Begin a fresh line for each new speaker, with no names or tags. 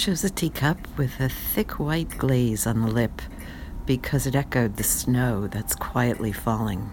chose a teacup with a thick white glaze on the lip because it echoed the snow that's quietly falling.